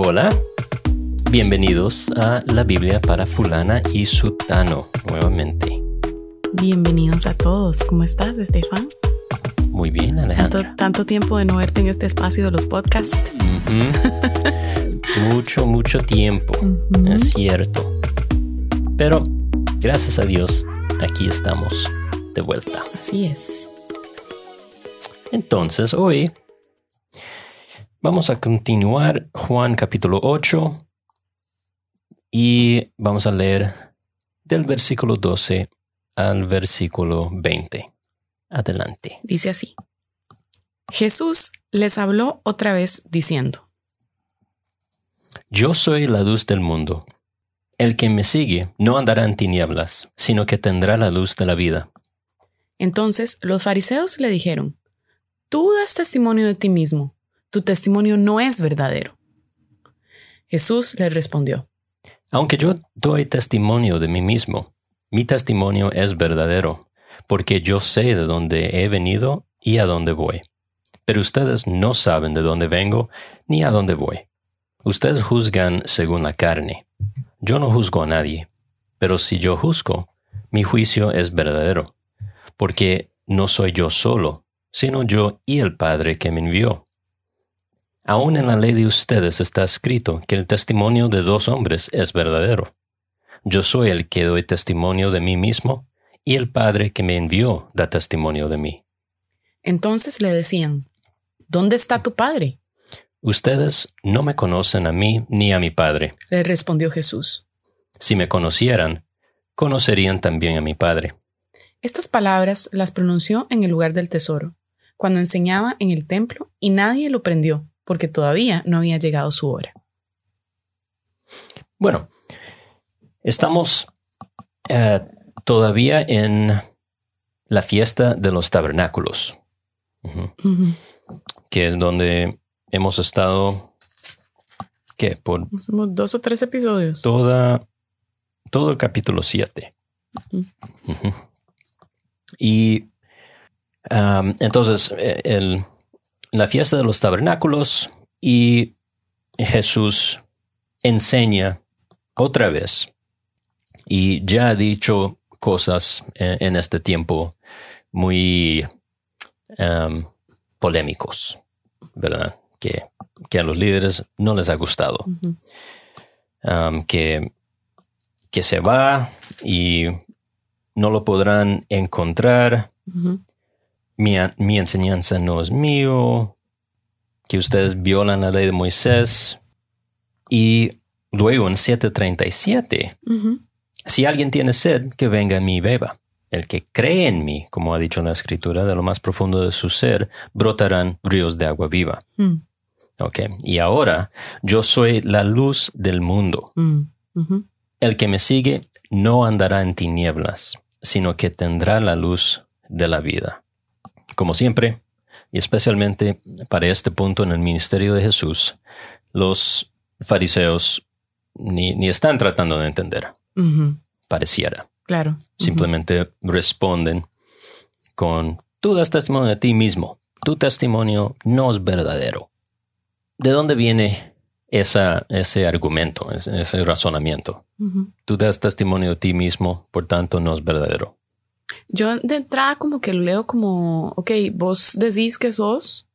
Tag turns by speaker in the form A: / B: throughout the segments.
A: Hola, bienvenidos a la Biblia para fulana y sutano nuevamente.
B: Bienvenidos a todos. ¿Cómo estás, Estefan?
A: Muy bien,
B: Tanto,
A: Alejandra.
B: tanto tiempo de no verte en este espacio de los podcasts.
A: Mucho, mucho tiempo, es cierto. Pero, gracias a Dios, aquí estamos de vuelta.
B: Así es.
A: Entonces, hoy vamos a continuar Juan capítulo 8 y vamos a leer del versículo 12 al versículo 20. Adelante.
B: Dice así. Jesús les habló otra vez diciendo,
A: Yo soy la luz del mundo. El que me sigue no andará en tinieblas, sino que tendrá la luz de la vida.
B: Entonces los fariseos le dijeron, Tú das testimonio de ti mismo, tu testimonio no es verdadero. Jesús les respondió,
A: Aunque yo doy testimonio de mí mismo, mi testimonio es verdadero, porque yo sé de dónde he venido y a dónde voy. Pero ustedes no saben de dónde vengo ni a dónde voy. Ustedes juzgan según la carne. Yo no juzgo a nadie, pero si yo juzgo, mi juicio es verdadero, porque no soy yo solo, sino yo y el Padre que me envió. Aún en la ley de ustedes está escrito que el testimonio de dos hombres es verdadero. Yo soy el que doy testimonio de mí mismo, y el Padre que me envió da testimonio de mí.
B: entonces le decían, ¿Dónde está tu padre?
A: Ustedes no me conocen a mí ni a mi Padre.
B: Le respondió Jesús.
A: Si me conocieran, conocerían también a mi Padre.
B: Estas palabras las pronunció en el lugar del tesoro, cuando enseñaba en el templo y nadie lo prendió, porque todavía no había llegado su hora.
A: Bueno, estamos eh, todavía en la fiesta de los tabernáculos, que es donde hemos estado, ¿qué? Por
B: Somos dos o tres episodios.
A: toda, todo el capítulo 7.
B: Ujú.
A: Y am, entonces eh, el- la fiesta de los tabernáculos y Jesús enseña otra vez y ya ha dicho cosas en, en este tiempo muy am, polémicos, ¿verdad? Que, que a los líderes no les ha gustado um, que, que se va y no lo podrán encontrar. Mi, mi enseñanza no es mío, que ustedes violan la ley de Moisés. Y luego en 737,
B: Ujú.
A: si alguien tiene sed, que venga a mí y beba. El que cree en mí, como ha dicho la escritura, de lo más profundo de su ser, brotarán ríos de agua viva.
B: Mm.
A: Ok, Y ahora yo soy la luz del mundo.
B: Mm.
A: El que me sigue no andará en tinieblas, sino que tendrá la luz de la vida. Como siempre, y especialmente para este punto en el ministerio de Jesús, los fariseos ni, ni están tratando de entender, pareciera.
B: Claro.
A: Simplemente responden con, tú das testimonio de ti mismo, tu testimonio no es verdadero. ¿De dónde viene esa, ese argumento, ese- ese razonamiento? Tú das testimonio de ti mismo, por tanto no es verdadero.
B: Yo de entrada como que lo leo como, ok, vos decís que sos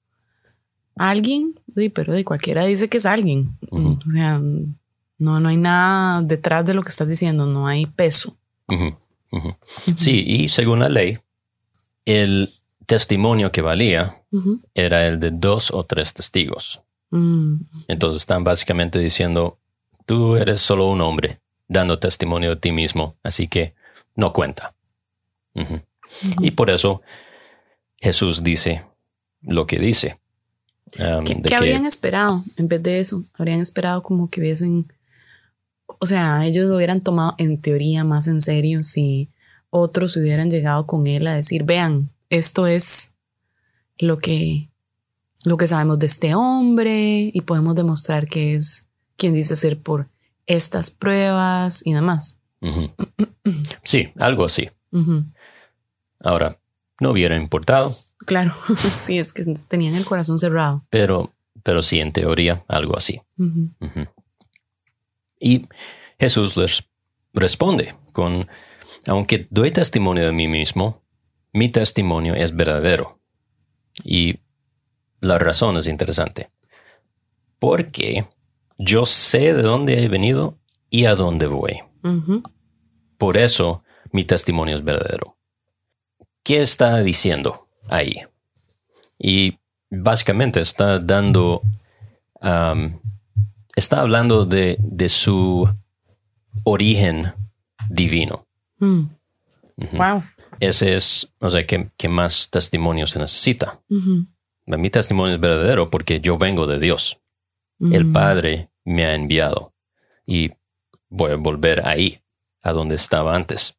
B: alguien, pero de cualquiera dice que es alguien. O sea, no, no hay nada detrás de lo que estás diciendo, no hay peso.
A: Sí, y según la ley, el testimonio que valía era el de dos o tres testigos.
B: Mm.
A: Entonces están básicamente diciendo, tú eres solo un hombre dando testimonio de ti mismo, así que no cuenta. Y por eso Jesús dice lo que dice. um,
B: ¿Qué,
A: de
B: qué
A: que-
B: habrían esperado en vez de eso? Habrían esperado como que hubiesen, o sea, ellos lo hubieran tomado en teoría más en serio si otros hubieran llegado con él a decir, vean, esto es lo que, lo que sabemos de este hombre y podemos demostrar que es quien dice ser por estas pruebas y demás.
A: Ujú. Sí, algo así. Ahora, no hubiera importado,
B: Claro, sí, es que tenían el corazón cerrado.
A: pero pero sí en teoría algo así. Y Jesús les responde con, aunque doy testimonio de mí mismo, mi testimonio es verdadero. Y la razón es interesante. Porque yo sé de dónde he venido y a dónde voy. Por eso mi testimonio es verdadero. ¿Qué está diciendo ahí? Y básicamente está dando, am, está hablando de, de su origen divino.
B: Mm. Wow.
A: Ese es, o sea, ¿qué, qué más testimonio se necesita? Mi testimonio es verdadero porque yo vengo de Dios. El. Padre me ha enviado y voy a volver ahí, a donde estaba antes.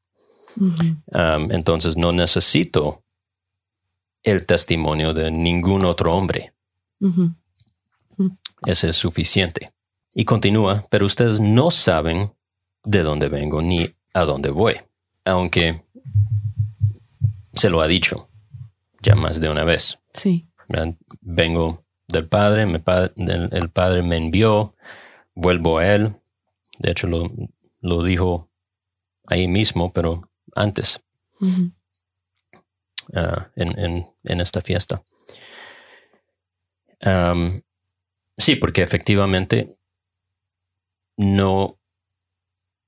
A: Um, entonces no necesito el testimonio de ningún otro hombre. Ese es suficiente. Y continúa, pero ustedes no saben de dónde vengo ni a dónde voy, aunque se lo ha dicho ya más de una vez.
B: Sí.
A: Vengo del Padre, me el Padre me envió, vuelvo a Él. De hecho, lo, lo dijo ahí mismo, pero antes.
B: Ujú.
A: ah, en, en- en esta fiesta. Sí, porque efectivamente no,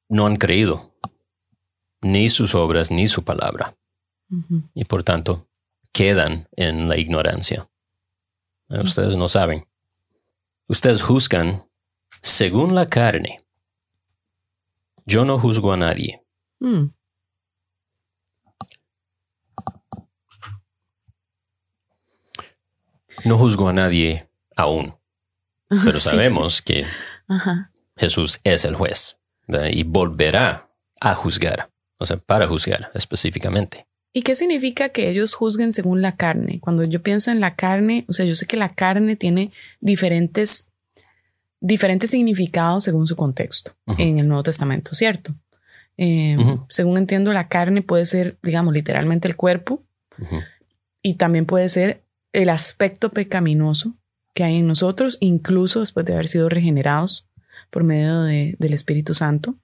A: no han creído ni sus obras ni su palabra y por tanto quedan en la ignorancia. Eh, Ustedes no saben. Ustedes juzgan según la carne. Yo no juzgo a nadie.
B: Mm.
A: No juzgo a nadie aún, pero
B: Sí.
A: sabemos que
B: Ajá.
A: Jesús es el juez ¿verdad? y volverá a juzgar, o sea, para juzgar específicamente.
B: ¿Y qué significa que ellos juzguen según la carne? Cuando yo pienso en la carne, o sea, yo sé que la carne tiene diferentes, diferentes significados según su contexto en el Nuevo Testamento, ¿cierto? Eh,
A: Ujú.
B: Según entiendo, la carne puede ser, digamos, literalmente el cuerpo y también puede ser el aspecto pecaminoso que hay en nosotros, incluso después de haber sido regenerados por medio de- del Espíritu Santo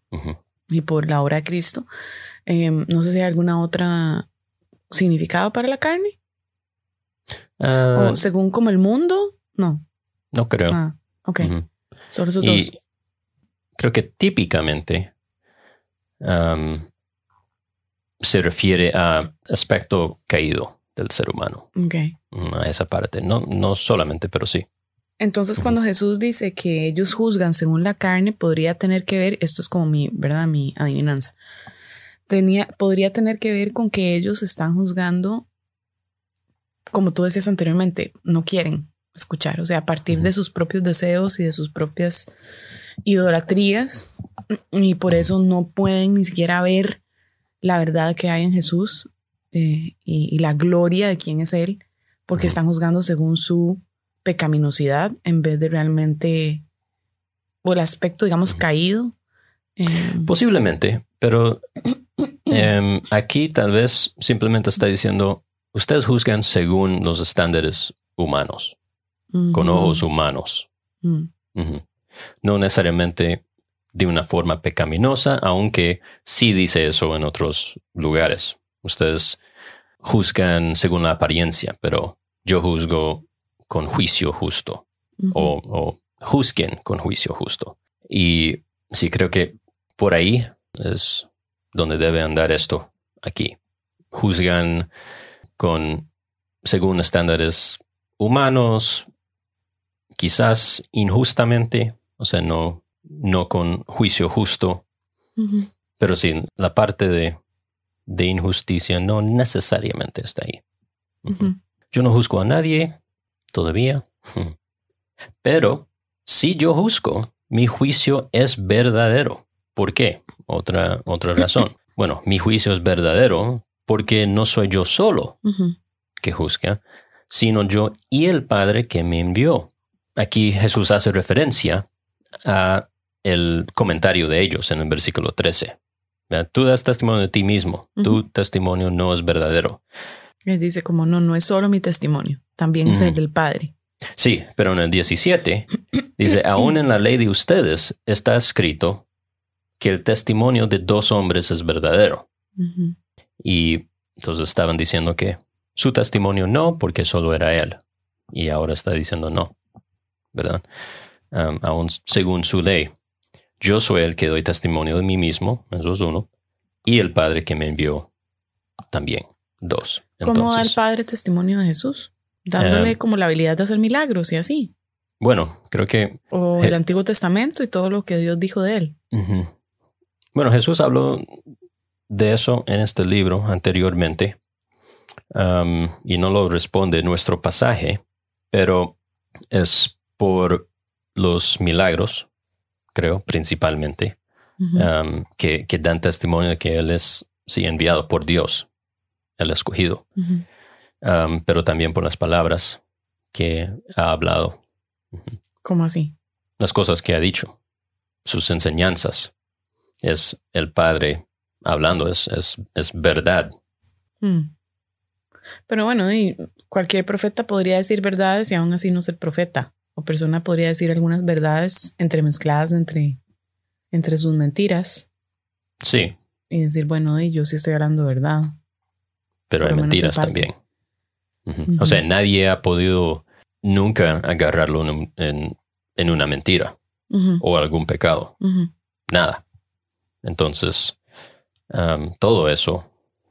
B: y por la obra de Cristo. Eh, no sé si hay alguna otra significado para la carne
A: Ah,
B: o según como el mundo. No.
A: no creo.
B: Ah, ok. Solo esos
A: Y
B: dos.
A: creo que típicamente am, se refiere a aspecto caído del ser humano,
B: Ok.
A: mm, a esa parte. No, no solamente, pero sí.
B: Entonces, cuando Jesús dice que ellos juzgan según la carne, podría tener que ver, esto es como mi, ¿verdad? Mi adivinanza. Tenía, podría tener que ver con que ellos están juzgando, como tú decías anteriormente, no quieren escuchar, o sea, a partir de sus propios deseos y de sus propias idolatrías, y por eso no pueden ni siquiera ver la verdad que hay en Jesús eh, y, y la gloria de quién es Él, porque están juzgando según su pecaminosidad en vez de realmente, o el aspecto, digamos, caído. eh,
A: Posiblemente, pero em, aquí tal vez simplemente está diciendo, ustedes juzgan según los estándares humanos, con ojos humanos.
B: mm.
A: No necesariamente de una forma pecaminosa, aunque sí dice eso en otros lugares. Ustedes juzgan según la apariencia, pero yo juzgo con juicio justo o, o juzguen con juicio justo. Y sí creo que por ahí es donde debe andar esto aquí. Juzgan con según estándares humanos, quizás injustamente, o sea, no, no con juicio justo, pero sí, la parte de, de injusticia no necesariamente está ahí. Yo no juzgo a nadie todavía, pero si yo juzgo, mi juicio es verdadero. ¿Por qué? Otra, otra razón. Bueno, mi juicio es verdadero porque no soy yo solo que juzga, sino yo y el Padre que me envió. Aquí Jesús hace referencia a el comentario de ellos en el versículo 13. Tú das testimonio de ti mismo, tu testimonio no es verdadero.
B: Él dice como no, no es solo mi testimonio, también es el del Padre.
A: Sí, pero en el 17 dice, aún en la ley de ustedes está escrito que el testimonio de dos hombres es verdadero. Y entonces estaban diciendo que su testimonio no, porque solo era él. Y ahora está diciendo no, ¿verdad? Um, aún según su ley. Yo soy el que doy testimonio de mí mismo, eso es uno, y el Padre que me envió también, dos.
B: ¿Cómo da el Padre testimonio de Jesús? Dándole
A: Eh,
B: como la habilidad de hacer milagros y así.
A: bueno, creo que
B: O
A: Je-
B: el Antiguo Testamento y todo lo que Dios dijo de él.
A: Bueno, Jesús habló de eso en este libro anteriormente um, y no lo responde nuestro pasaje, pero es por los milagros, creo, principalmente, um, que, que dan testimonio de que Él es, sí, enviado por Dios, el escogido, um, pero también por las palabras que ha hablado,
B: ¿Cómo así?
A: las cosas que ha dicho, sus enseñanzas. Es el Padre hablando, es, es, es verdad.
B: Mm. Pero bueno, y cualquier profeta podría decir verdades y aún así no ser profeta. O persona podría decir algunas verdades entremezcladas entre, entre sus mentiras
A: Sí,
B: y decir, bueno, y yo sí estoy hablando verdad.
A: pero hay mentiras también. O sea, nadie ha podido nunca agarrarlo en, en, en una mentira o algún pecado. Nada. Entonces, um, todo eso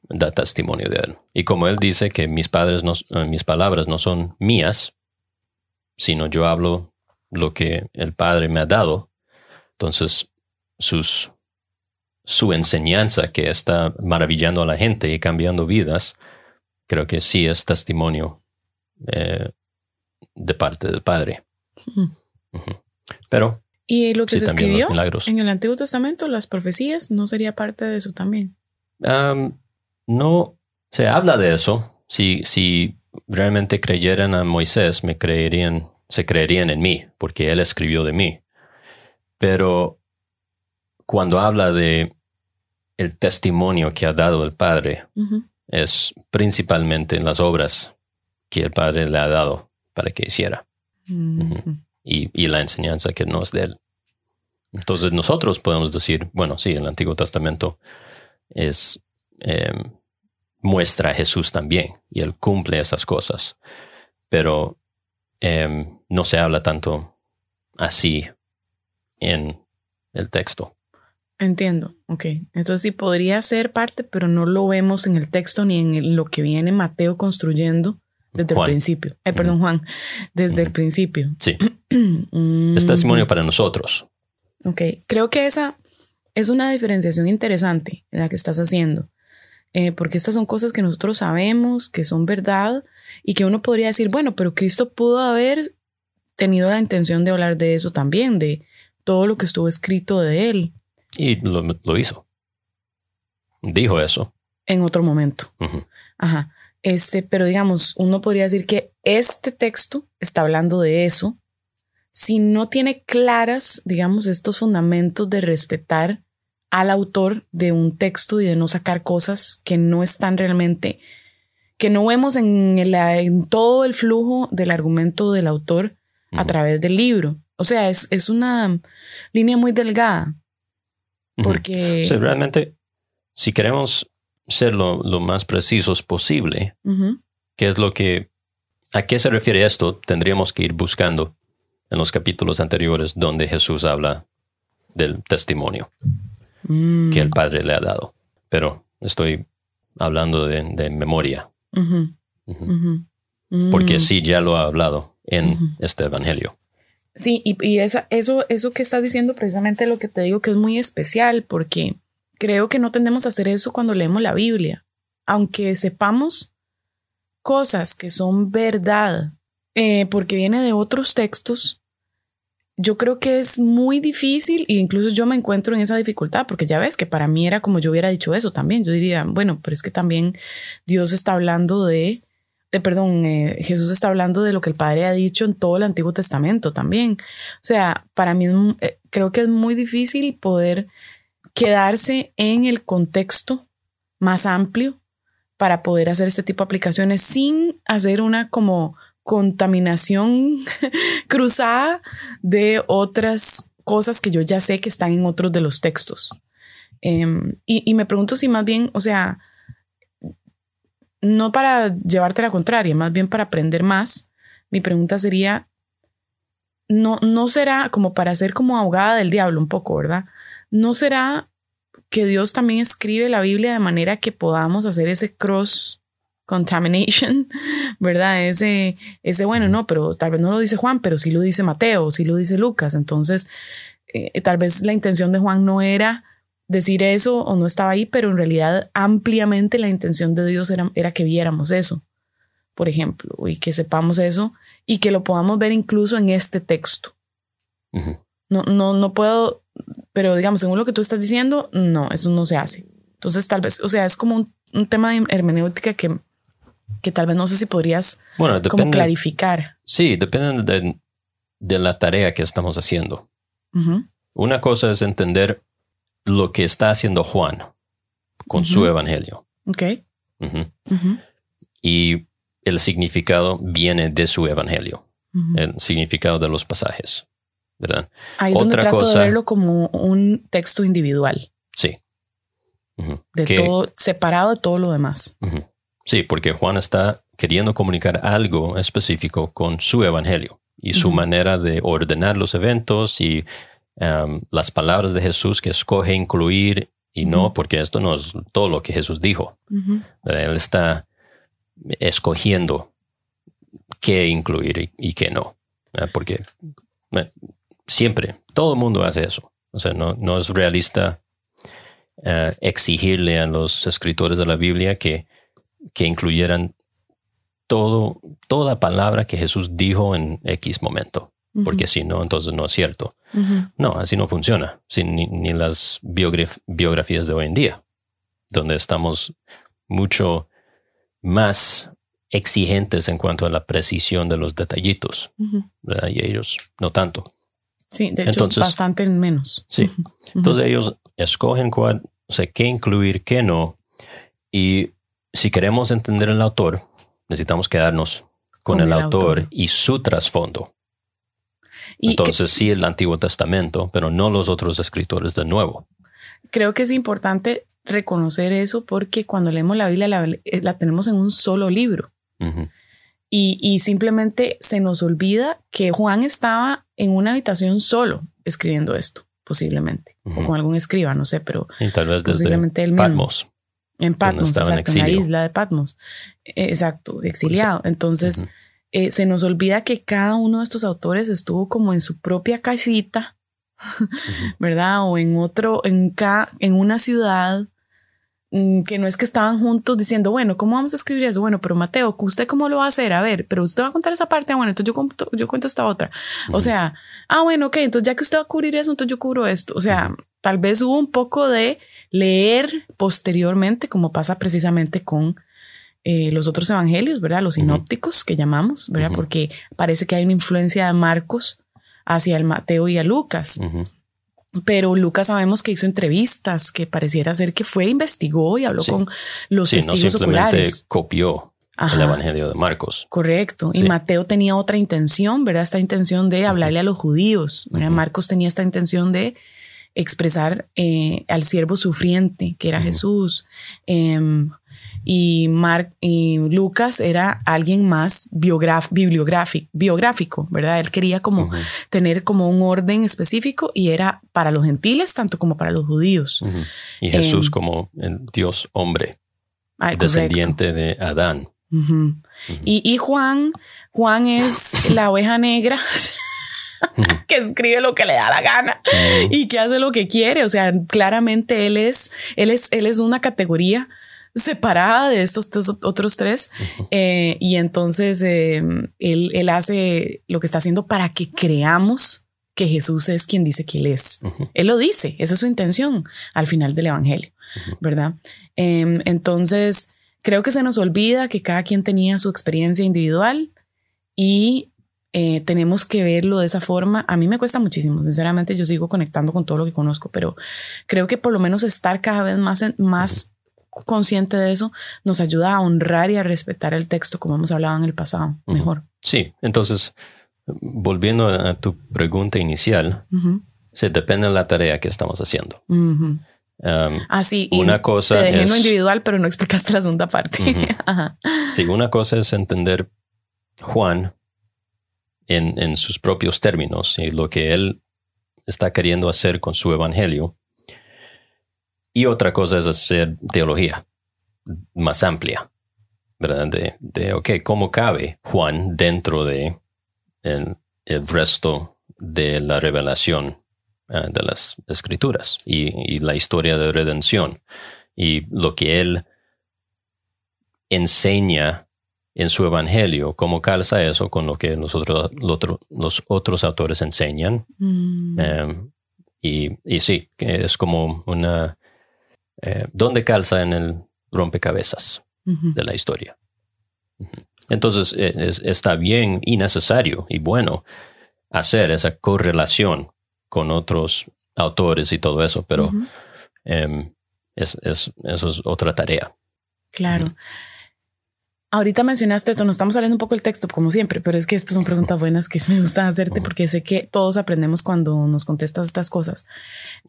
A: da testimonio de él. Y como él dice que mis padres no, eh, mis palabras no son mías, sino yo hablo lo que el Padre me ha dado, entonces sus, su enseñanza que está maravillando a la gente y cambiando vidas, creo que sí es testimonio eh, de parte del Padre.
B: Ujú.
A: Pero
B: Y lo que
A: sí,
B: se escribió en el Antiguo Testamento, las profecías, no sería parte de eso también.
A: Am, no se habla de eso. Si, si realmente creyeran a Moisés, me creerían, se creerían en mí, porque él escribió de mí. Pero cuando habla de el testimonio que ha dado el Padre, es principalmente en las obras que el Padre le ha dado para que hiciera
B: Ujú.
A: y, y la enseñanza que no es de él. Entonces nosotros podemos decir, bueno, sí, el Antiguo Testamento es eh, muestra a Jesús también y él cumple esas cosas, pero eh, no se habla tanto así en el texto.
B: Entiendo, ok. Entonces sí podría ser parte, pero no lo vemos en el texto ni en lo que viene Mateo construyendo desde
A: Juan.
B: el principio. Eh, perdón, Juan, desde el principio.
A: Sí,
B: Mm,
A: es testimonio para nosotros.
B: Ok, creo que esa es una diferenciación interesante en la que estás haciendo, eh, porque estas son cosas que nosotros sabemos, que son verdad, y que uno podría decir, bueno, pero Cristo pudo haber tenido la intención de hablar de eso también, de todo lo que estuvo escrito de él
A: Y lo, lo hizo. Dijo eso.
B: en otro momento.
A: Ujú.
B: Ajá. Este, pero digamos, uno podría decir que este texto está hablando de eso. Si no tiene claras, digamos, estos fundamentos de respetar al autor de un texto y de no sacar cosas que no están realmente, que no vemos en, el- en todo el flujo del argumento del autor a través del libro. O sea, es, es una línea muy delgada porque...
A: Sí, realmente, si queremos ser lo, lo más precisos posible,
B: Ujú,
A: ¿qué es lo que, a qué se refiere esto? Tendríamos que ir buscando en los capítulos anteriores donde Jesús habla del testimonio
B: mm,
A: que el Padre le ha dado. Pero estoy hablando de, de memoria, porque
B: Mm.
A: sí ya lo ha hablado en este Evangelio.
B: Sí, y, y esa, eso, eso que estás diciendo precisamente lo que te digo que es muy especial, porque creo que no tendemos a hacer eso cuando leemos la Biblia. Aunque sepamos cosas que son verdad, eh, porque viene de otros textos, yo creo que es muy difícil e incluso yo me encuentro en esa dificultad, porque ya ves que para mí era como yo hubiera dicho eso también. Yo diría, bueno, pero es que también Dios está hablando de de, perdón, eh, Jesús está hablando de lo que el Padre ha dicho en todo el Antiguo Testamento también. O sea, para mí eh, creo que es muy difícil poder quedarse en el contexto más amplio para poder hacer este tipo de aplicaciones sin hacer una como contaminación cruzada de otras cosas que yo ya sé que están en otros de los textos. Em, y, me pregunto si más bien, o sea, no para llevarte la contraria, más bien para aprender más, mi pregunta sería, no, no será como para ser como abogada del diablo un poco, ¿verdad? ¿No será que Dios también escribe la Biblia de manera que podamos hacer ese cross contamination, ¿verdad? Ese, ese, bueno, no, pero tal vez no lo dice Juan, pero sí lo dice Mateo, sí lo dice Lucas. Entonces, eh, tal vez la intención de Juan no era decir eso o no estaba ahí, pero en realidad ampliamente la intención de Dios era, era que viéramos eso, por ejemplo, y que sepamos eso y que lo podamos ver incluso en este texto. No, no, no puedo, pero digamos, según lo que tú estás diciendo, no, eso no se hace. Entonces, tal vez, o sea, es como un, un tema de hermenéutica que que tal vez no sé si podrías bueno, como clarificar.
A: Sí, depende de, la tarea que estamos haciendo. Una cosa es entender lo que está haciendo Juan con su evangelio.
B: Ok.
A: Y el significado viene de su evangelio, el significado de los pasajes. ¿verdad?
B: Ahí Otra donde trato cosa, de verlo como un texto individual.
A: Sí.
B: De todo, separado de todo lo demás.
A: Sí, porque Juan está queriendo comunicar algo específico con su evangelio y su manera de ordenar los eventos y um, las palabras de Jesús que escoge incluir y no, porque esto no es todo lo que Jesús dijo. Él está escogiendo qué incluir y, qué no. Porque siempre, todo el mundo hace eso. O sea, no, no es realista uh, exigirle a los escritores de la Biblia que que incluyeran todo, toda palabra que Jesús dijo en X momento. Porque si no, entonces no es cierto. No, así no funciona. Sin, ni, las biografías de hoy en día, donde estamos mucho más exigentes en cuanto a la precisión de los detallitos. Y ellos no tanto.
B: Sí, de hecho, bastante menos.
A: Sí. Entonces ellos escogen cuál, o sea, qué incluir, qué no. Y si queremos entender el autor, necesitamos quedarnos con, el, autor, y su trasfondo. Entonces sí el Antiguo Testamento, pero no los otros escritores del Nuevo.
B: Creo que es importante reconocer eso porque cuando leemos la Biblia la, eh, tenemos en un solo libro. y, simplemente se nos olvida que Juan estaba en una habitación solo escribiendo esto, posiblemente, o con algún escriba, no sé, pero
A: y tal vez desde Patmos.
B: En Patmos, en, la isla de Patmos. E, exacto, exiliado. Entonces, eh, se nos olvida que cada uno de estos autores estuvo como en su propia casita, ¿verdad? O en otro, en, en una ciudad mm, que no es que estaban juntos diciendo, bueno, ¿cómo vamos a escribir eso? Bueno, pero Mateo, ¿usted cómo lo va a hacer? A ver, pero usted va a contar esa parte, ah, bueno, entonces yo cuento, yo cuento esta otra. O sea, ah, bueno, ok, entonces ya que usted va a cubrir eso, entonces yo cubro esto. O sea, tal vez hubo un poco de leer posteriormente, como pasa precisamente con eh, los otros evangelios, ¿verdad? Los sinópticos que llamamos, ¿verdad? Porque parece que hay una influencia de Marcos hacia el Mateo y a Lucas. Pero Lucas sabemos que hizo entrevistas, que pareciera ser que fue, investigó y habló con los sí, testigos no simplemente
A: copió el Evangelio de Marcos.
B: Correcto. Y Mateo tenía otra intención, ¿verdad? Esta intención de hablarle a los judíos. Marcos tenía esta intención de expresar eh, al siervo sufriente, que era Jesús. Em, y, Mark, y Lucas era alguien más bibliográfico, biográfico, ¿verdad? Él quería como tener como un orden específico y era para los gentiles tanto como para los judíos.
A: Y Jesús como el Dios hombre, descendiente de Adán.
B: y, y Juan, Juan es la oveja negra. que escribe lo que le da la gana y que hace lo que quiere. O sea, claramente él es, él es, él es una categoría separada de estos, otros tres. Eh, y entonces em, él, él, hace lo que está haciendo para que creamos que Jesús es quien dice que él es. Él lo dice, esa es su intención al final del Evangelio, ¿verdad? Em, entonces, creo que se nos olvida que cada quien tenía su experiencia individual y eh, tenemos que verlo de esa forma. A mí me cuesta muchísimo, sinceramente yo sigo conectando con todo lo que conozco, pero creo que por lo menos estar cada vez más, más consciente de eso nos ayuda a honrar y a respetar el texto como hemos hablado en el pasado, mejor.
A: Sí, entonces, volviendo a tu pregunta inicial, se depende de la tarea que estamos haciendo.
B: Uh Así, una cosa te dejé es, individual, pero no explicaste la segunda parte.
A: Sí, una cosa es entender Juan en, en, sus propios términos y lo que él está queriendo hacer con su evangelio. Y otra cosa es hacer teología más amplia, ¿verdad? De, de ok, ¿cómo cabe Juan dentro de el, el resto de la revelación eh, de las escrituras y, la historia de redención y lo que él enseña en su evangelio, cómo calza eso con lo que nosotros, los otros autores enseñan. Mm. Em, y, y, sí, es como una... Eh, ¿Dónde calza en el rompecabezas de la historia? Entonces, e, está bien y necesario y bueno hacer esa correlación con otros autores y todo eso, pero em, es, eso es otra tarea.
B: Claro. Ahorita mencionaste esto, nos estamos saliendo un poco el texto, como siempre, pero es que estas son preguntas buenas que me gusta hacerte porque sé que todos aprendemos cuando nos contestas estas cosas.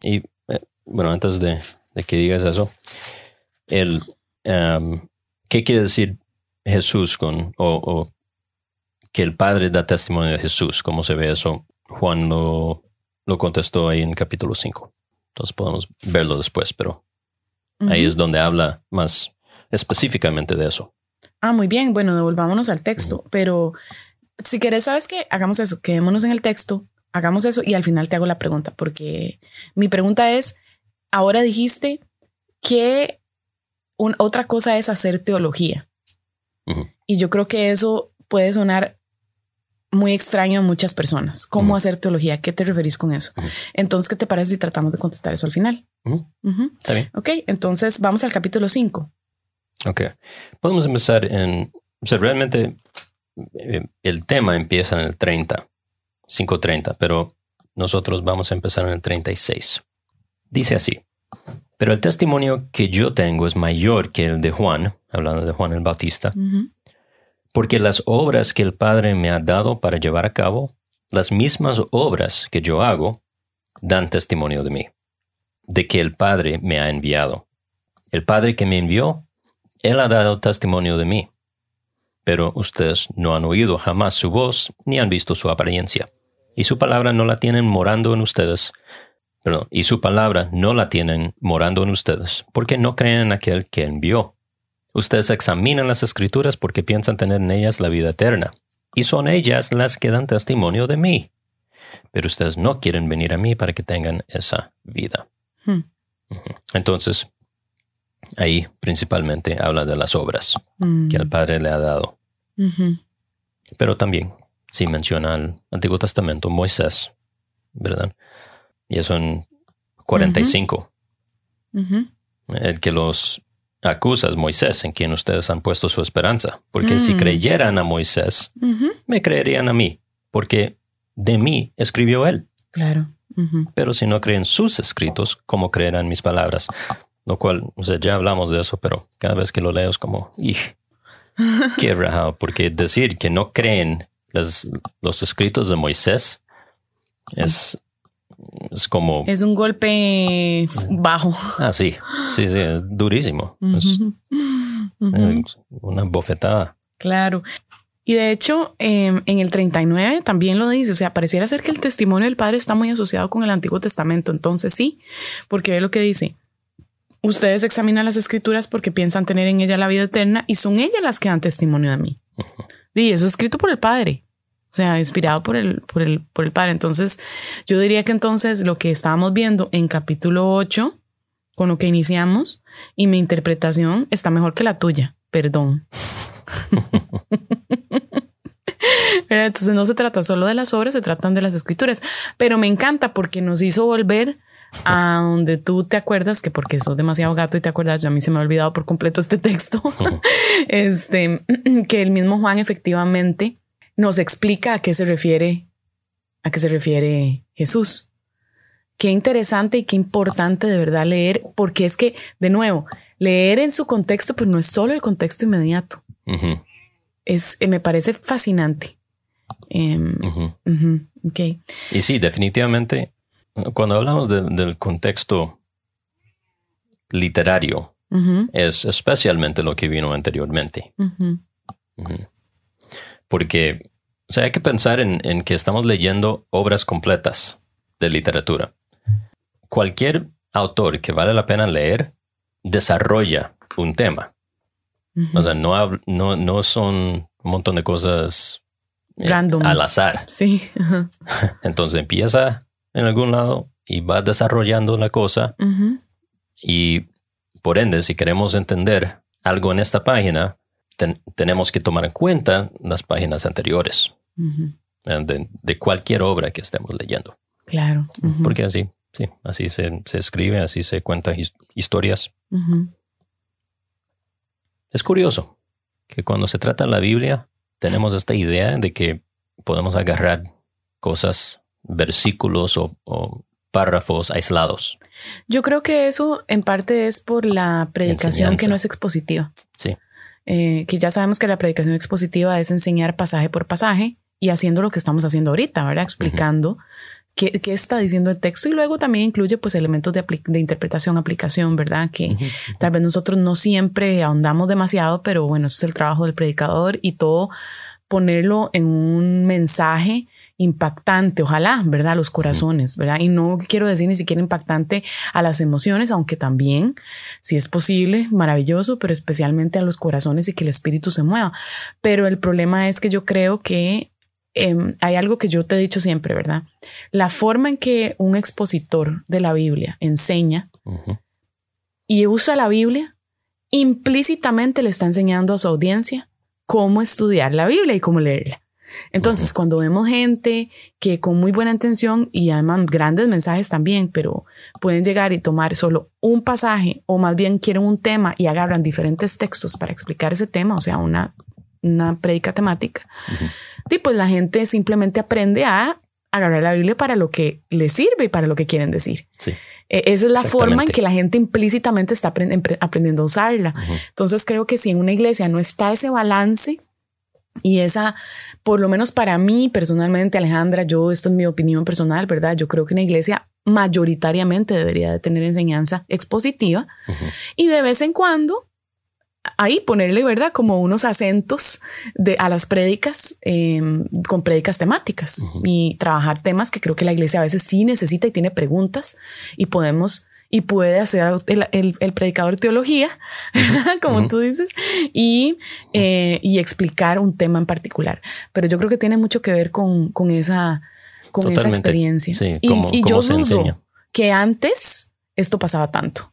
A: Y eh, bueno, antes de, que digas eso, el, ¿qué quiere decir Jesús con, o, o, que el Padre da testimonio de Jesús? ¿Cómo se ve eso? Juan lo lo contestó ahí en capítulo 5. Entonces podemos verlo después, pero ahí es donde habla más específicamente de eso.
B: Ah, muy bien. Bueno, devolvámonos al texto, pero si querés, sabes que hagamos eso, quedémonos en el texto, hagamos eso y al final te hago la pregunta, porque mi pregunta es, ahora dijiste que otra cosa es hacer teología. Y yo creo que eso puede sonar muy extraño a muchas personas. ¿Cómo hacer teología? ¿Qué te referís con eso? Entonces, ¿qué te parece si tratamos de contestar eso al final?
A: Está bien.
B: Ok, entonces vamos al capítulo 5.
A: Ok, podemos empezar en, o sea, realmente eh, el tema empieza en el 30, 5.30, pero nosotros vamos a empezar en el 36. Dice así, pero el testimonio que yo tengo es mayor que el de Juan, hablando de Juan el Bautista porque las obras que el Padre me ha dado para llevar a cabo, las mismas obras que yo hago, dan testimonio de mí, de que el Padre me ha enviado. El Padre que me envió, Él ha dado testimonio de mí. Pero ustedes no han oído jamás su voz ni han visto su apariencia. Y su palabra no la tienen morando en ustedes. Perdón, y su palabra no la tienen morando en ustedes, porque no creen en aquel que envió. Ustedes examinan las escrituras porque piensan tener en ellas la vida eterna, y son ellas las que dan testimonio de mí. Pero ustedes no quieren venir a mí para que tengan esa vida. Hmm. Entonces, ahí principalmente habla de las obras hmm. que el Padre le ha dado. Pero también, si menciona el Antiguo Testamento, Moisés, ¿verdad? Y eso en 45. El que los acusas Moisés en quien ustedes han puesto su esperanza, porque si mm. creyeran a Moisés, me creerían a mí, porque de mí escribió él.
B: Claro.
A: Pero si no creen sus escritos, ¿cómo creerán mis palabras? Lo cual, o sea, ya hablamos de eso, pero cada vez que lo leo es como, qué rajado, porque decir que no creen los escritos de Moisés es es como...
B: Es un golpe bajo.
A: Ah, sí, sí, sí, es durísimo. es una bofetada.
B: Claro. Y de hecho, em, en el 39 también lo dice, o sea, pareciera ser que el testimonio del Padre está muy asociado con el Antiguo Testamento, entonces sí, porque ve lo que dice. Ustedes examinan las escrituras porque piensan tener en ella la vida eterna y son ellas las que dan testimonio de mí. Y eso es escrito por el Padre. O sea, inspirado por el, por el, por el Padre. Entonces, yo diría que entonces lo que estábamos viendo en capítulo 8, con lo que iniciamos, y mi interpretación está mejor que la tuya. Perdón. Entonces no se trata solo de las obras, se tratan de las escrituras. Pero me encanta porque nos hizo volver a donde tú te acuerdas que porque sos demasiado gato y te acuerdas, yo a mí se me ha olvidado por completo este texto, este, que el mismo Juan efectivamente nos explica a qué se refiere, a qué se refiere Jesús. Qué interesante y qué importante de verdad leer, porque es que, de nuevo, leer en su contexto, pero no es solo el contexto inmediato. Es, eh, me parece fascinante. Em,
A: Ujú.
B: ujú, ok.
A: Y sí, definitivamente, cuando hablamos de- del contexto literario, es especialmente lo que vino anteriormente. Porque, o sea, hay que pensar en, en que estamos leyendo obras completas de literatura. Cualquier autor que vale la pena leer desarrolla un tema. O sea, no, no, no son un montón de cosas eh,
B: Random.
A: al azar.
B: Sí.
A: Entonces empieza en algún lado y va desarrollando la cosa y por ende, si queremos entender algo en esta página, ten- tenemos que tomar en cuenta las páginas anteriores eh, de, de cualquier obra que estemos leyendo.
B: Claro.
A: Porque así, sí, así se, se escribe, así se cuentan his- historias. Es curioso que cuando se trata de la Biblia, tenemos esta idea de que podemos agarrar cosas, versículos o, o párrafos aislados.
B: Yo creo que eso en parte es por la predicación
A: Enseñanza.
B: que no es expositiva.
A: Sí.
B: Eh, que ya sabemos que la predicación expositiva es enseñar pasaje por pasaje y haciendo lo que estamos haciendo ahorita, ¿verdad? Explicando qué, qué está diciendo el texto y luego también incluye pues elementos de, de interpretación, aplicación, ¿verdad? Que tal vez nosotros no siempre ahondamos demasiado, pero bueno, ese es el trabajo del predicador y todo ponerlo en un mensaje impactante, ojalá, ¿verdad? A los corazones, ¿verdad? Y no quiero decir ni siquiera impactante a las emociones, aunque también, si es posible, maravilloso, pero especialmente a los corazones y que el espíritu se mueva. Pero el problema es que yo creo que em, hay algo que yo te he dicho siempre, ¿verdad? La forma en que un expositor de la Biblia enseña y usa la Biblia, implícitamente le está enseñando a su audiencia cómo estudiar la Biblia y cómo leerla. Entonces, cuando vemos gente que con muy buena intención y además grandes mensajes también, pero pueden llegar y tomar solo un pasaje o más bien quieren un tema y agarran diferentes textos para explicar ese tema, o sea, una, una predica temática,
A: Ujú.
B: y pues la gente simplemente aprende a agarrar la Biblia para lo que le sirve y para lo que quieren decir.
A: Sí.
B: Eh, Esa es la forma en que la gente implícitamente está aprend- aprendiendo a usarla. Entonces creo que si en una iglesia no está ese balance y esa, por lo menos para mí personalmente, Alejandra, yo, esto es mi opinión personal, ¿verdad? Yo creo que una iglesia mayoritariamente debería de tener enseñanza expositiva y de vez en cuando ahí ponerle, ¿verdad? Como unos acentos de, a las prédicas eh, con prédicas temáticas y trabajar temas que creo que la iglesia a veces sí necesita y tiene preguntas y podemos y puede hacer el, el- el predicador teología, como tú dices, y, eh, y explicar un tema en particular. Pero yo creo que tiene mucho que ver con, con esa, con esa experiencia.
A: Sí,
B: y,
A: cómo-
B: y
A: cómo
B: yo
A: se
B: dudo
A: enseña.
B: que antes esto pasaba tanto.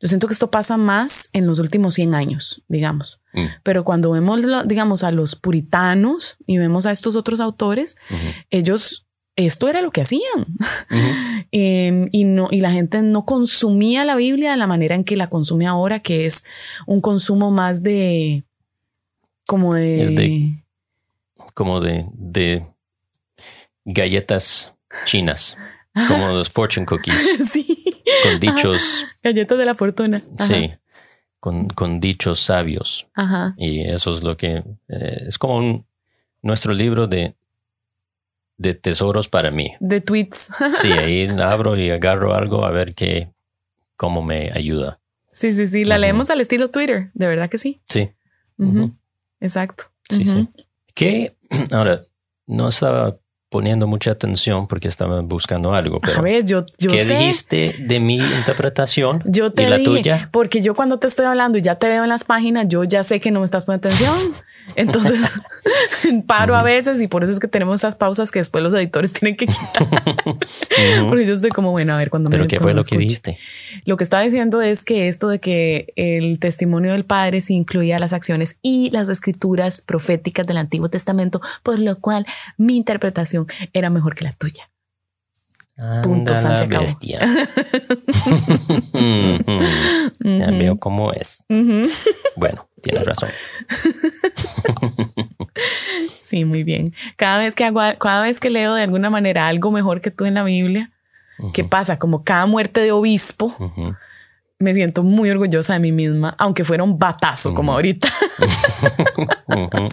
B: Yo siento que esto pasa más en los últimos 100 años, digamos.
A: Mm.
B: Pero cuando vemos, digamos, a los puritanos y vemos a estos otros autores, ellos, esto era lo que hacían. Eh, y, no, y la gente no consumía la Biblia de la manera en que la consume ahora, que es un consumo más de, como de...
A: Es de- Como de, de galletas chinas, como los fortune cookies,
B: sí,
A: con dichos,
B: galletas de la fortuna. Ajá,
A: sí, con, con dichos sabios.
B: Ajá.
A: Y eso es lo que eh, es como un, nuestro libro de, de tesoros para mí.
B: De tweets.
A: Sí, ahí abro y agarro algo a ver qué, cómo me ayuda.
B: Sí, sí, sí. La leemos al estilo Twitter. De verdad que sí.
A: Sí.
B: Exacto.
A: sí, sí. Que ahora no estaba poniendo mucha atención porque estaba buscando algo, pero
B: A ver, yo, yo
A: ¿qué
B: sé.
A: dijiste de mi interpretación
B: Yo te
A: y la
B: dije,
A: tuya?
B: porque yo cuando te estoy hablando y ya te veo en las páginas, yo ya sé que no me estás poniendo atención. Entonces paro a veces y por eso es que tenemos esas pausas que después los editores tienen que quitar.
A: Ujú.
B: Porque yo estoy como, bueno, a ver cuando
A: Pero
B: me
A: ¿qué
B: cuando
A: fue lo que dijiste?
B: Lo que estaba diciendo es que esto de que el testimonio del Padre se incluía las acciones y las escrituras proféticas del Antiguo Testamento, por lo cual mi interpretación era mejor que la tuya. Punto,
A: Anda
B: San, se acabó.
A: Ya veo cómo es. Bueno, tienes razón.
B: Sí, muy bien. Cada vez que hago, cada vez que leo de alguna manera algo mejor que tú en la Biblia, ¿qué
A: Ujú.
B: pasa? Como cada muerte de obispo. Me siento muy orgullosa de mí misma, aunque fuera un batazo como ahorita.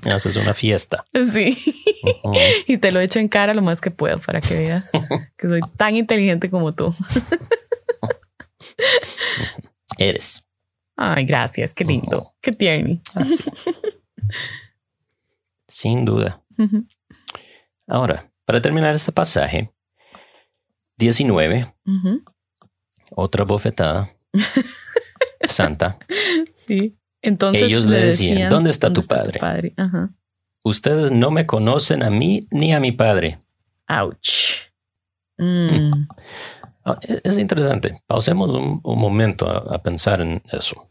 A: Haces una fiesta.
B: Sí. Y te lo echo en cara lo más que puedo para que veas que soy tan inteligente como tú.
A: Eres.
B: Ay, gracias. Qué lindo. Qué tierno.
A: Sin duda. Ahora, para terminar este pasaje, 19,
B: Ujú.
A: otra bofetada santa.
B: Sí. Entonces
A: Ellos le decían, ¿dónde está tu padre?
B: Ajá.
A: Ustedes no me conocen a mí ni a mi padre.
B: Ouch. Mm.
A: Ah, e- Es interesante. Pausemos un, un momento a, a pensar en eso.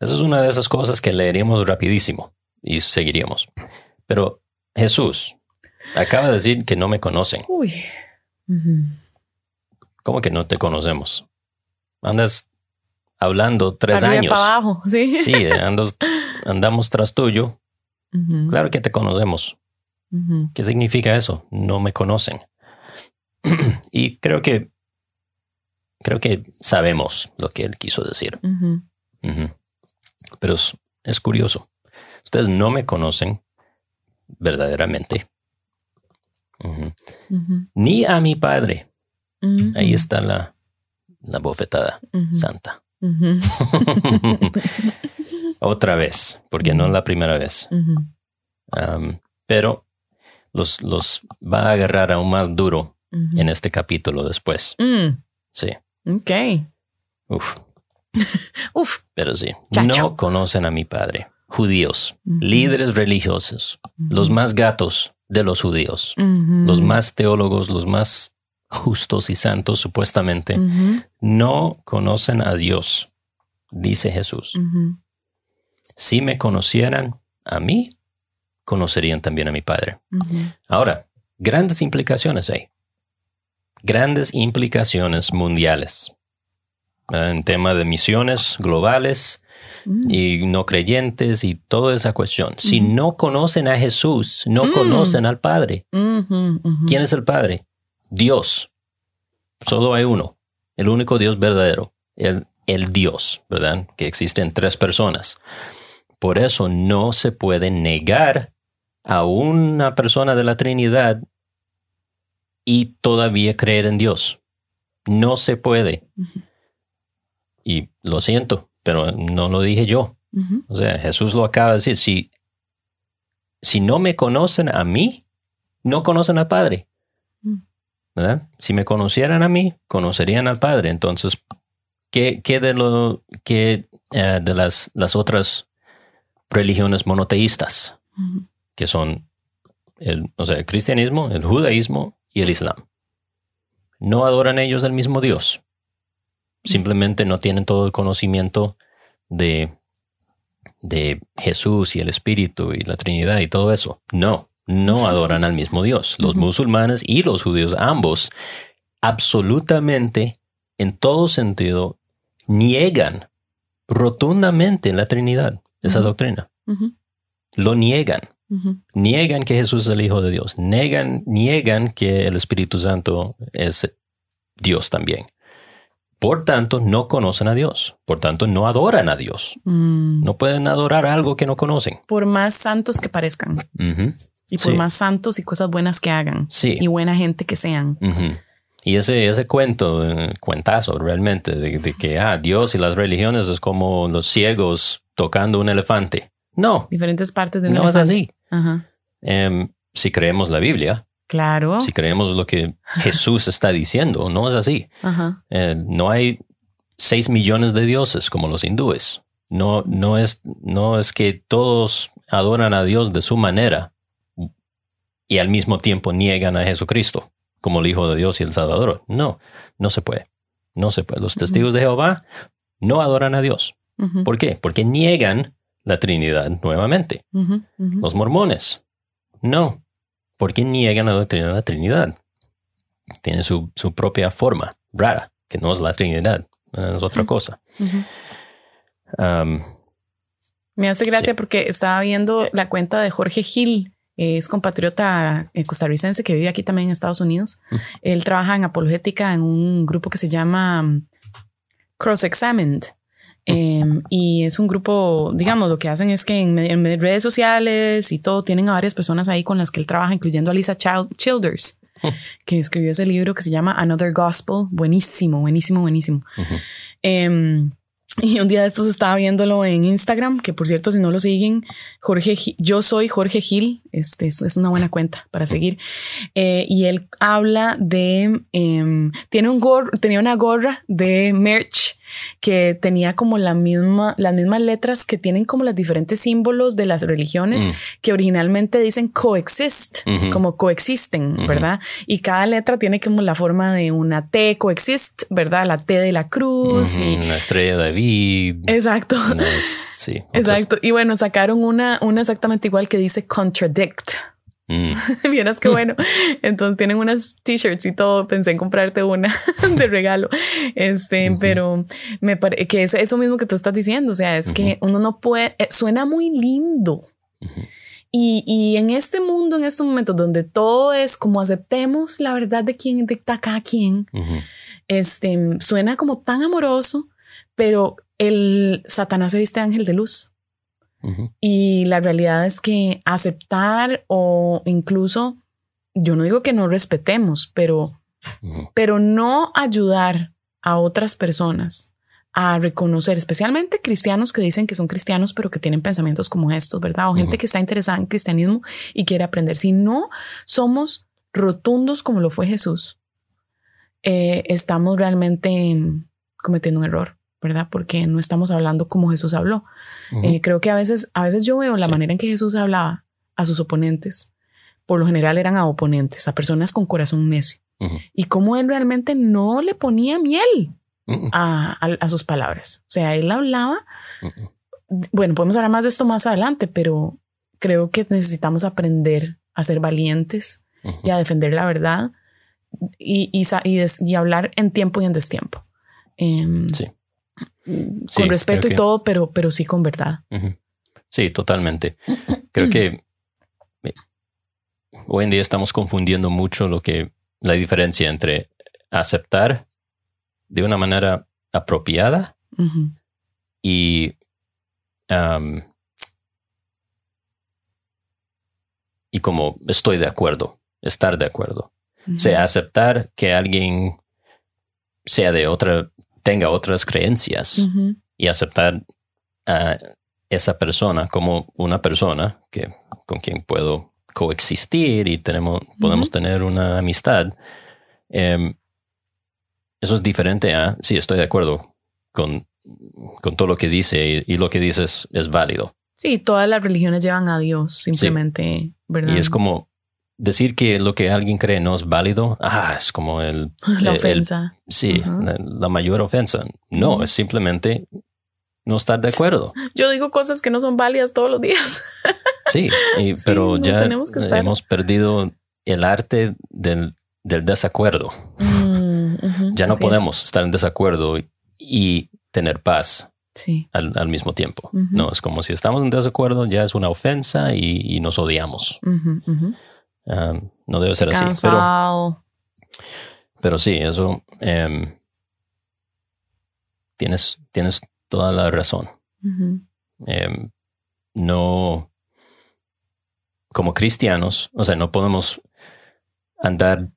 A: Esa es una de esas cosas que leeríamos rapidísimo y seguiríamos. Pero Jesús acaba de decir que no me conocen.
B: Uy.
A: ¿Cómo que no te conocemos? Andas hablando tres
B: arriba
A: años.
B: para abajo. Sí.
A: Sí, andas- andamos tras tuyo. Claro que te conocemos. ¿Qué significa eso? No me conocen. y creo que creo que sabemos lo que él quiso decir. Pero es, es curioso. Ustedes no me conocen verdaderamente. Ni a mi padre. Ahí está la, la bofetada
B: Ujú.
A: Otra vez, porque no es la primera vez. Um, pero los, los va a agarrar aún más duro en este capítulo después.
B: Mm.
A: Sí.
B: Ok.
A: Uf.
B: Uf.
A: Pero sí.
B: Chacho.
A: No conocen a mi padre. Judíos, líderes religiosos, los más gatos de los judíos, los más teólogos, los más justos y santos supuestamente, no conocen a Dios, dice Jesús. Si me conocieran a mí, conocerían también a mi Padre. Ahora, grandes implicaciones hay. Grandes implicaciones mundiales. ¿verdad? En tema de misiones globales
B: Mm.
A: y no creyentes y toda esa cuestión. Si no conocen a Jesús, no
B: Mm.
A: conocen al Padre. ¿Quién es el Padre? Dios. Solo hay uno. El único Dios verdadero. El, el Dios, ¿verdad? Que existe en tres personas. Por eso no se puede negar a una persona de la Trinidad y todavía creer en Dios. No se puede. Y lo siento, pero no lo dije yo. O sea, Jesús lo acaba de decir. Si, si no me conocen a mí, no conocen al Padre. ¿Verdad? Si me conocieran a mí, conocerían al Padre. Entonces, ¿qué, qué de, lo, qué, eh, de las, las otras religiones monoteístas? Que son el, o sea, el cristianismo, el judaísmo y el islam. No adoran ellos el mismo Dios. Simplemente no tienen todo el conocimiento de, de Jesús y el Espíritu y la Trinidad y todo eso. No, no adoran al mismo Dios. Los musulmanes y los judíos, ambos, absolutamente, en todo sentido, niegan rotundamente la Trinidad, esa doctrina. Lo niegan. Niegan que Jesús es el Hijo de Dios. Niegan, niegan que el Espíritu Santo es Dios también. Por tanto, no conocen a Dios. Por tanto, no adoran a Dios.
B: Mm.
A: No pueden adorar algo que no conocen.
B: Por más santos que parezcan. Y por
A: Sí.
B: más santos y cosas buenas que hagan
A: Sí.
B: y buena gente que sean.
A: Y ese, ese cuento, eh, cuentazo realmente, de, de que ah, Dios y las religiones es como los ciegos tocando un elefante. No,
B: Diferentes partes de un
A: no es así.
B: Ajá.
A: Em, si creemos la Biblia,
B: Claro.
A: si creemos lo que Jesús está diciendo, no es así.
B: Ajá.
A: Eh, no hay seis millones de dioses como los hindúes. No, no, es, no es que todos adoran a Dios de su manera y al mismo tiempo niegan a Jesucristo como el Hijo de Dios y el Salvador. No, no se puede. No se puede. Los testigos de Jehová no adoran a Dios. ¿Por qué? Porque niegan la Trinidad nuevamente. Los mormones, no, porque niegan la doctrina de la Trinidad. Tiene su, su propia forma rara, que no es la Trinidad, es otra cosa. Um,
B: Me hace gracia
A: Sí.
B: porque estaba viendo la cuenta de Jorge Gil, es compatriota eh, costarricense que vive aquí también en Estados Unidos.
A: Mm.
B: Él trabaja en apologética en un grupo que se llama mm, Cross Examined. Em, y es un grupo, digamos, lo que hacen es que en, en, redes sociales y todo tienen a varias personas ahí con las que él trabaja, incluyendo a Lisa Childers, que escribió ese libro que se llama Another Gospel. Buenísimo, buenísimo, buenísimo. Uh y un día de estos estaba viéndolo en Instagram, que por cierto, si no lo siguen, Jorge, yo soy Jorge Gil, este es una buena cuenta para seguir. Eh, y él habla de, em, tiene un tenía una gorra de merch que tenía como la misma, las mismas letras que tienen como los diferentes símbolos de las religiones mm. que originalmente dicen coexist, como coexisten, ¿verdad? Y cada letra tiene como la forma de una T coexist, ¿verdad? La T de la cruz y
A: la estrella de David.
B: Exacto.
A: sí.
B: Exacto. Y bueno, sacaron una, una exactamente igual que dice contradict. Mm. Vieras qué bueno. Entonces tienen unas t-shirts y todo. Pensé en comprarte una de regalo. Este, pero me parece que es eso mismo que tú estás diciendo. O sea, es que uno no puede, eh, suena muy lindo. Y, y, en este mundo, en estos momentos donde todo es como aceptemos la verdad de quien dicta cada quien, este suena como tan amoroso, pero el Satanás se viste ángel de luz. Y la realidad es que aceptar o incluso, yo no digo que no respetemos, pero, pero no ayudar a otras personas a reconocer, especialmente cristianos que dicen que son cristianos, pero que tienen pensamientos como estos, ¿verdad? O gente que está interesada en cristianismo y quiere aprender. Si no somos rotundos como lo fue Jesús, eh, estamos realmente cometiendo un error. ¿Verdad? Porque no estamos hablando como Jesús habló. Eh, creo que a veces, a veces yo veo la manera en que Jesús hablaba a sus oponentes. Por lo general eran a oponentes, a personas con corazón necio. Y cómo él realmente no le ponía miel a, sus palabras. O sea, él hablaba. Bueno, podemos hablar más de esto más adelante, pero creo que necesitamos aprender a ser valientes y a defender la verdad y, y, y, hablar en tiempo y en destiempo. Em, sí con respeto y todo, pero, pero sí con verdad.
A: Sí, totalmente. Creo que hoy en día estamos confundiendo mucho lo que la diferencia entre aceptar de una manera apropiada y y como estoy de acuerdo, estar de acuerdo. O sea, aceptar que alguien sea de otra tenga otras creencias y aceptar a esa persona como una persona que, con quien puedo coexistir y tenemos, podemos tener una amistad. Em, eso es diferente a, sí, estoy de acuerdo con, con todo lo que dice y, lo que dices es válido.
B: Sí, todas las religiones llevan a Dios simplemente, ¿verdad?
A: Y es como, decir que lo que alguien cree no es válido, ah, es como el...
B: La ofensa.
A: sí, la, mayor ofensa. No, es simplemente no estar de acuerdo.
B: Yo digo cosas que no son válidas todos los días.
A: sí, pero ya hemos perdido el arte del, desacuerdo. Mm, ya no podemos estar en desacuerdo y tener paz. Sí. Al, mismo tiempo. No, es como si estamos en desacuerdo, ya es una ofensa y, nos odiamos no debe ser así. Pero, pero sí, eso em, tienes, tienes toda la razón. Em, no, como cristianos, o sea, no podemos andar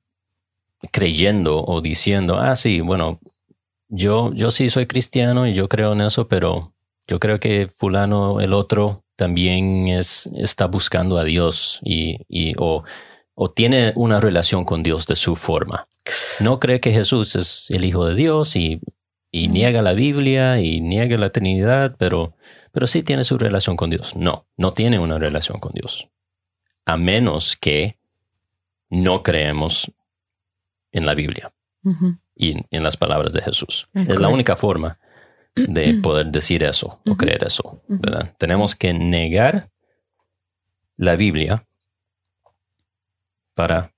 A: creyendo o diciendo, ah, sí, bueno, yo, yo sí soy cristiano y yo creo en eso, pero yo creo que fulano, el otro, también es, está buscando a Dios y, y o, o, tiene una relación con Dios de su forma. No cree que Jesús es el Hijo de Dios y, y niega la Biblia y niega la Trinidad, pero, pero sí tiene su relación con Dios. No, no tiene una relación con Dios. A menos que no creemos en la Biblia y en las palabras de Jesús. es la única forma de poder decir eso o creer eso. ¿verdad? Tenemos que negar la Biblia para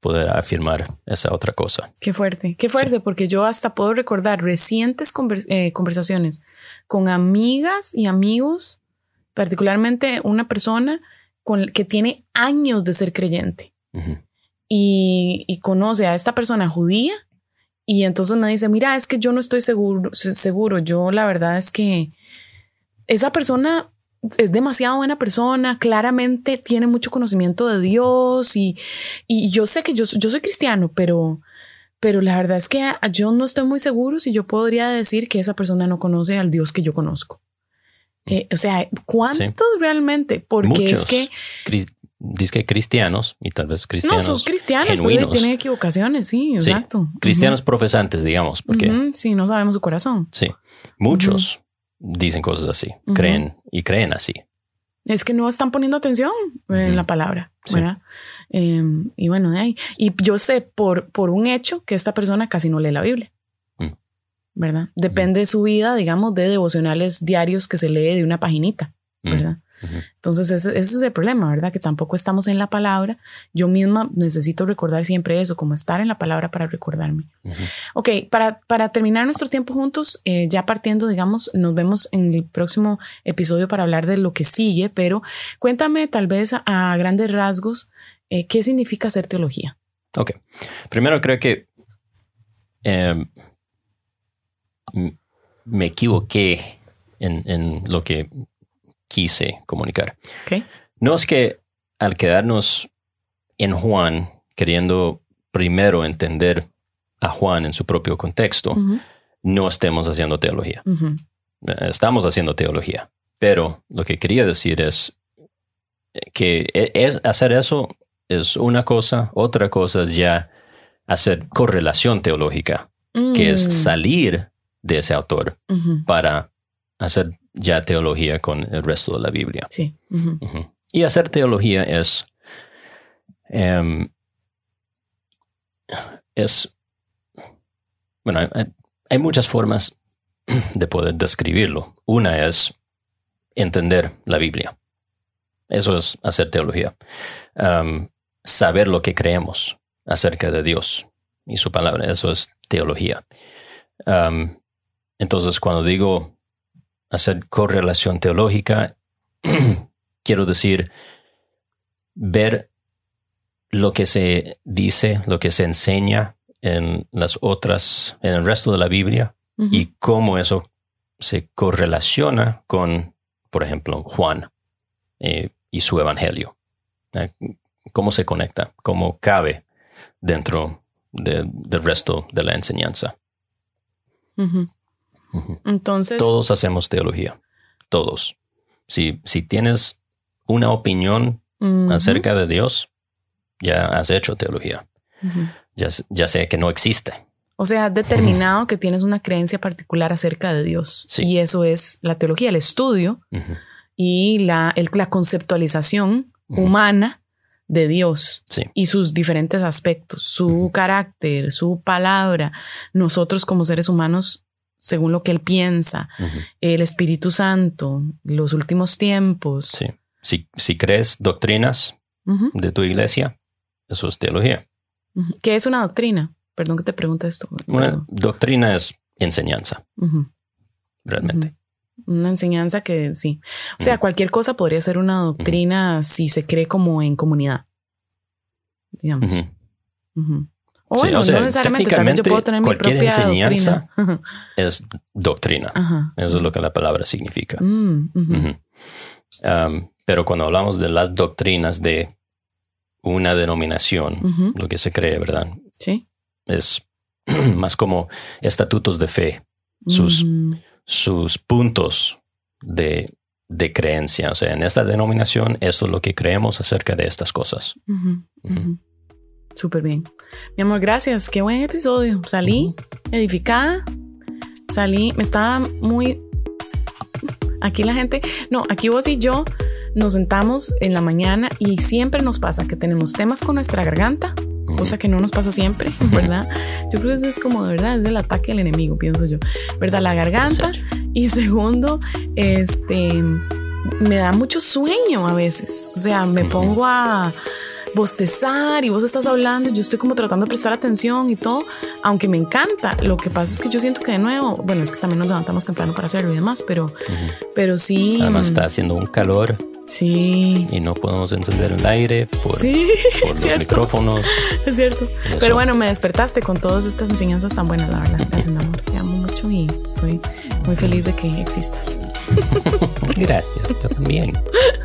A: poder afirmar esa otra cosa.
B: Qué fuerte, qué fuerte, porque yo hasta puedo recordar recientes eh, conversaciones con amigas y amigos, particularmente una persona con, que tiene años de ser creyente y, y conoce a esta persona judía Y entonces me dice, mira, es que yo no estoy seguro, seguro. Yo la verdad es que esa persona es demasiado buena persona, claramente tiene mucho conocimiento de Dios y, y yo sé que yo, yo soy cristiano, pero, pero la verdad es que yo no estoy muy seguro si yo podría decir que esa persona no conoce al Dios que yo conozco. Eh, o sea, ¿cuántos realmente? Porque es que
A: dice que cristianos y tal vez cristianos.
B: No, son cristianos, tienen equivocaciones, sí, exacto.
A: Cristianos profesantes, digamos, porque.
B: sí, no sabemos su corazón.
A: Sí, muchos dicen cosas así, creen y creen así.
B: Es que no están poniendo atención en la palabra, ¿verdad? Em, y bueno, de ahí. Y yo sé por, por un hecho que esta persona casi no lee la Biblia. Mm. ¿Verdad? Depende de su vida, digamos, de devocionales diarios que se lee de una paginita, Entonces ese, es el problema, ¿verdad? Que tampoco estamos en la palabra. Yo misma necesito recordar siempre eso, como estar en la palabra para recordarme. Ok, para, para terminar nuestro tiempo juntos, eh, ya partiendo, digamos, nos vemos en el próximo episodio para hablar de lo que sigue, pero cuéntame tal vez a, grandes rasgos eh, qué significa hacer teología.
A: Ok, primero creo que em, me equivoqué en, en lo que quise comunicar. No es que al quedarnos en Juan, queriendo primero entender a Juan en su propio contexto, no estemos haciendo teología. Estamos haciendo teología, pero lo que quería decir es que e, es, hacer eso es una cosa, otra cosa es ya hacer correlación teológica, que es mm. salir de ese autor para hacer ya teología con el resto de la Biblia.
B: Sí.
A: Y hacer teología es, em, es, bueno, hay, muchas formas de poder describirlo. Una es entender la Biblia. Eso es hacer teología. Em, saber lo que creemos acerca de Dios y su palabra. Eso es teología. Em, entonces, cuando digo hacer correlación teológica, quiero decir, ver lo que se dice, lo que se enseña en las otras, en el resto de la Biblia y cómo eso se correlaciona con, por ejemplo, Juan eh, y su evangelio. Eh, cómo se conecta, cómo cabe dentro del resto de la enseñanza.
B: Entonces.
A: Todos hacemos teología. Todos. Si, si tienes una opinión acerca de Dios, ya has hecho teología. ya, ya sé que no existe.
B: O sea, determinado que tienes una creencia particular acerca de Dios. Y eso es la teología, el estudio y la, la conceptualización humana de Dios y sus diferentes aspectos, su carácter, su palabra. Nosotros como seres humanos según lo que él piensa, el Espíritu Santo, los últimos tiempos.
A: Sí. Si, si crees doctrinas de tu iglesia, eso es teología.
B: ¿Qué es una doctrina? Perdón que te pregunte esto.
A: Una doctrina es enseñanza. Realmente.
B: Una enseñanza que sí. O sea, cualquier cosa podría ser una doctrina si se cree como en comunidad. Digamos.
A: O bueno, no necesariamente, yo puedo tener mi cualquier enseñanza es doctrina. Eso es lo que la palabra significa. Mm, um, pero cuando hablamos de las doctrinas de una denominación, lo que se cree, ¿verdad?
B: Sí.
A: Es más como estatutos de fe, sus, sus puntos de, de, creencia. O sea, en esta denominación, esto es lo que creemos acerca de estas cosas.
B: Súper bien. Mi amor, gracias. Qué buen episodio. Salí edificada. Salí, me estaba muy... Aquí la gente, no, aquí vos y yo nos sentamos en la mañana y siempre nos pasa que tenemos temas con nuestra garganta, cosa que no nos pasa siempre, ¿verdad? Yo creo que eso es como, de verdad, es el ataque al enemigo, pienso yo, ¿verdad? La garganta. Y segundo, este, me da mucho sueño a veces. O sea, me pongo a bostezar y vos estás hablando, yo estoy como tratando de prestar atención y todo, aunque me encanta. Lo que pasa es que yo siento que de nuevo, bueno, es que también nos levantamos temprano para hacerlo y demás, pero, pero sí.
A: Además está haciendo un calor.
B: Sí.
A: Y no podemos encender el aire por,
B: sí,
A: por los micrófonos.
B: Es cierto. Pero bueno, me despertaste con todas estas enseñanzas tan buenas, la verdad. Gracias, mi amor. Te amo mucho y estoy muy feliz de que existas.
A: Gracias, yo también.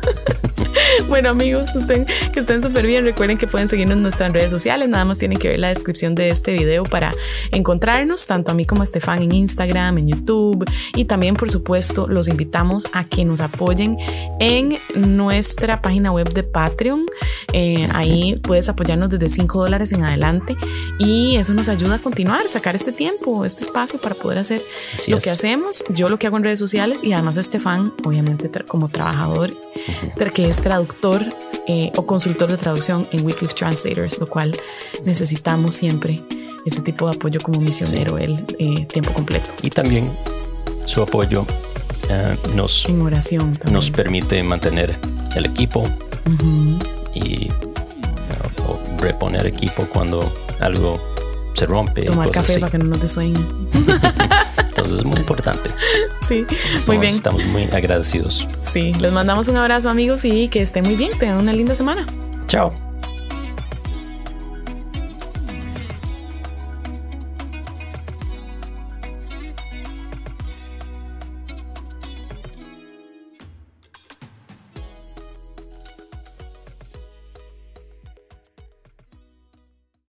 B: bueno, amigos, estén, que estén súper bien. Recuerden que pueden seguirnos en nuestras redes sociales. Nada más tienen que ver la descripción de este video para encontrarnos, tanto a mí como a Estefan en Instagram, en YouTube. Y también, por supuesto, los invitamos a que nos apoyen en nuestra página web de Patreon. Eh, ahí puedes apoyarnos desde 5 dólares en adelante y eso nos ayuda a continuar, sacar este tiempo, este espacio para poder hacer
A: Así
B: lo
A: es.
B: que hacemos, yo lo que hago en redes sociales y además Estefan, obviamente como trabajador, tra- que es traductor eh, o consultor de traducción en Wycliffe Translators, lo cual necesitamos siempre ese tipo de apoyo como misionero, el eh, tiempo completo,
A: Y también su apoyo eh, nos,
B: en oración
A: nos permite mantener el equipo y o reponer equipo cuando algo se rompe.
B: Tomar café
A: así.
B: para que no nos dé sueño.
A: Entonces es muy importante.
B: Sí,
A: Estamos,
B: muy bien.
A: estamos muy agradecidos.
B: Sí, les mandamos un abrazo amigos y que estén muy bien, tengan una linda semana.
A: Chao.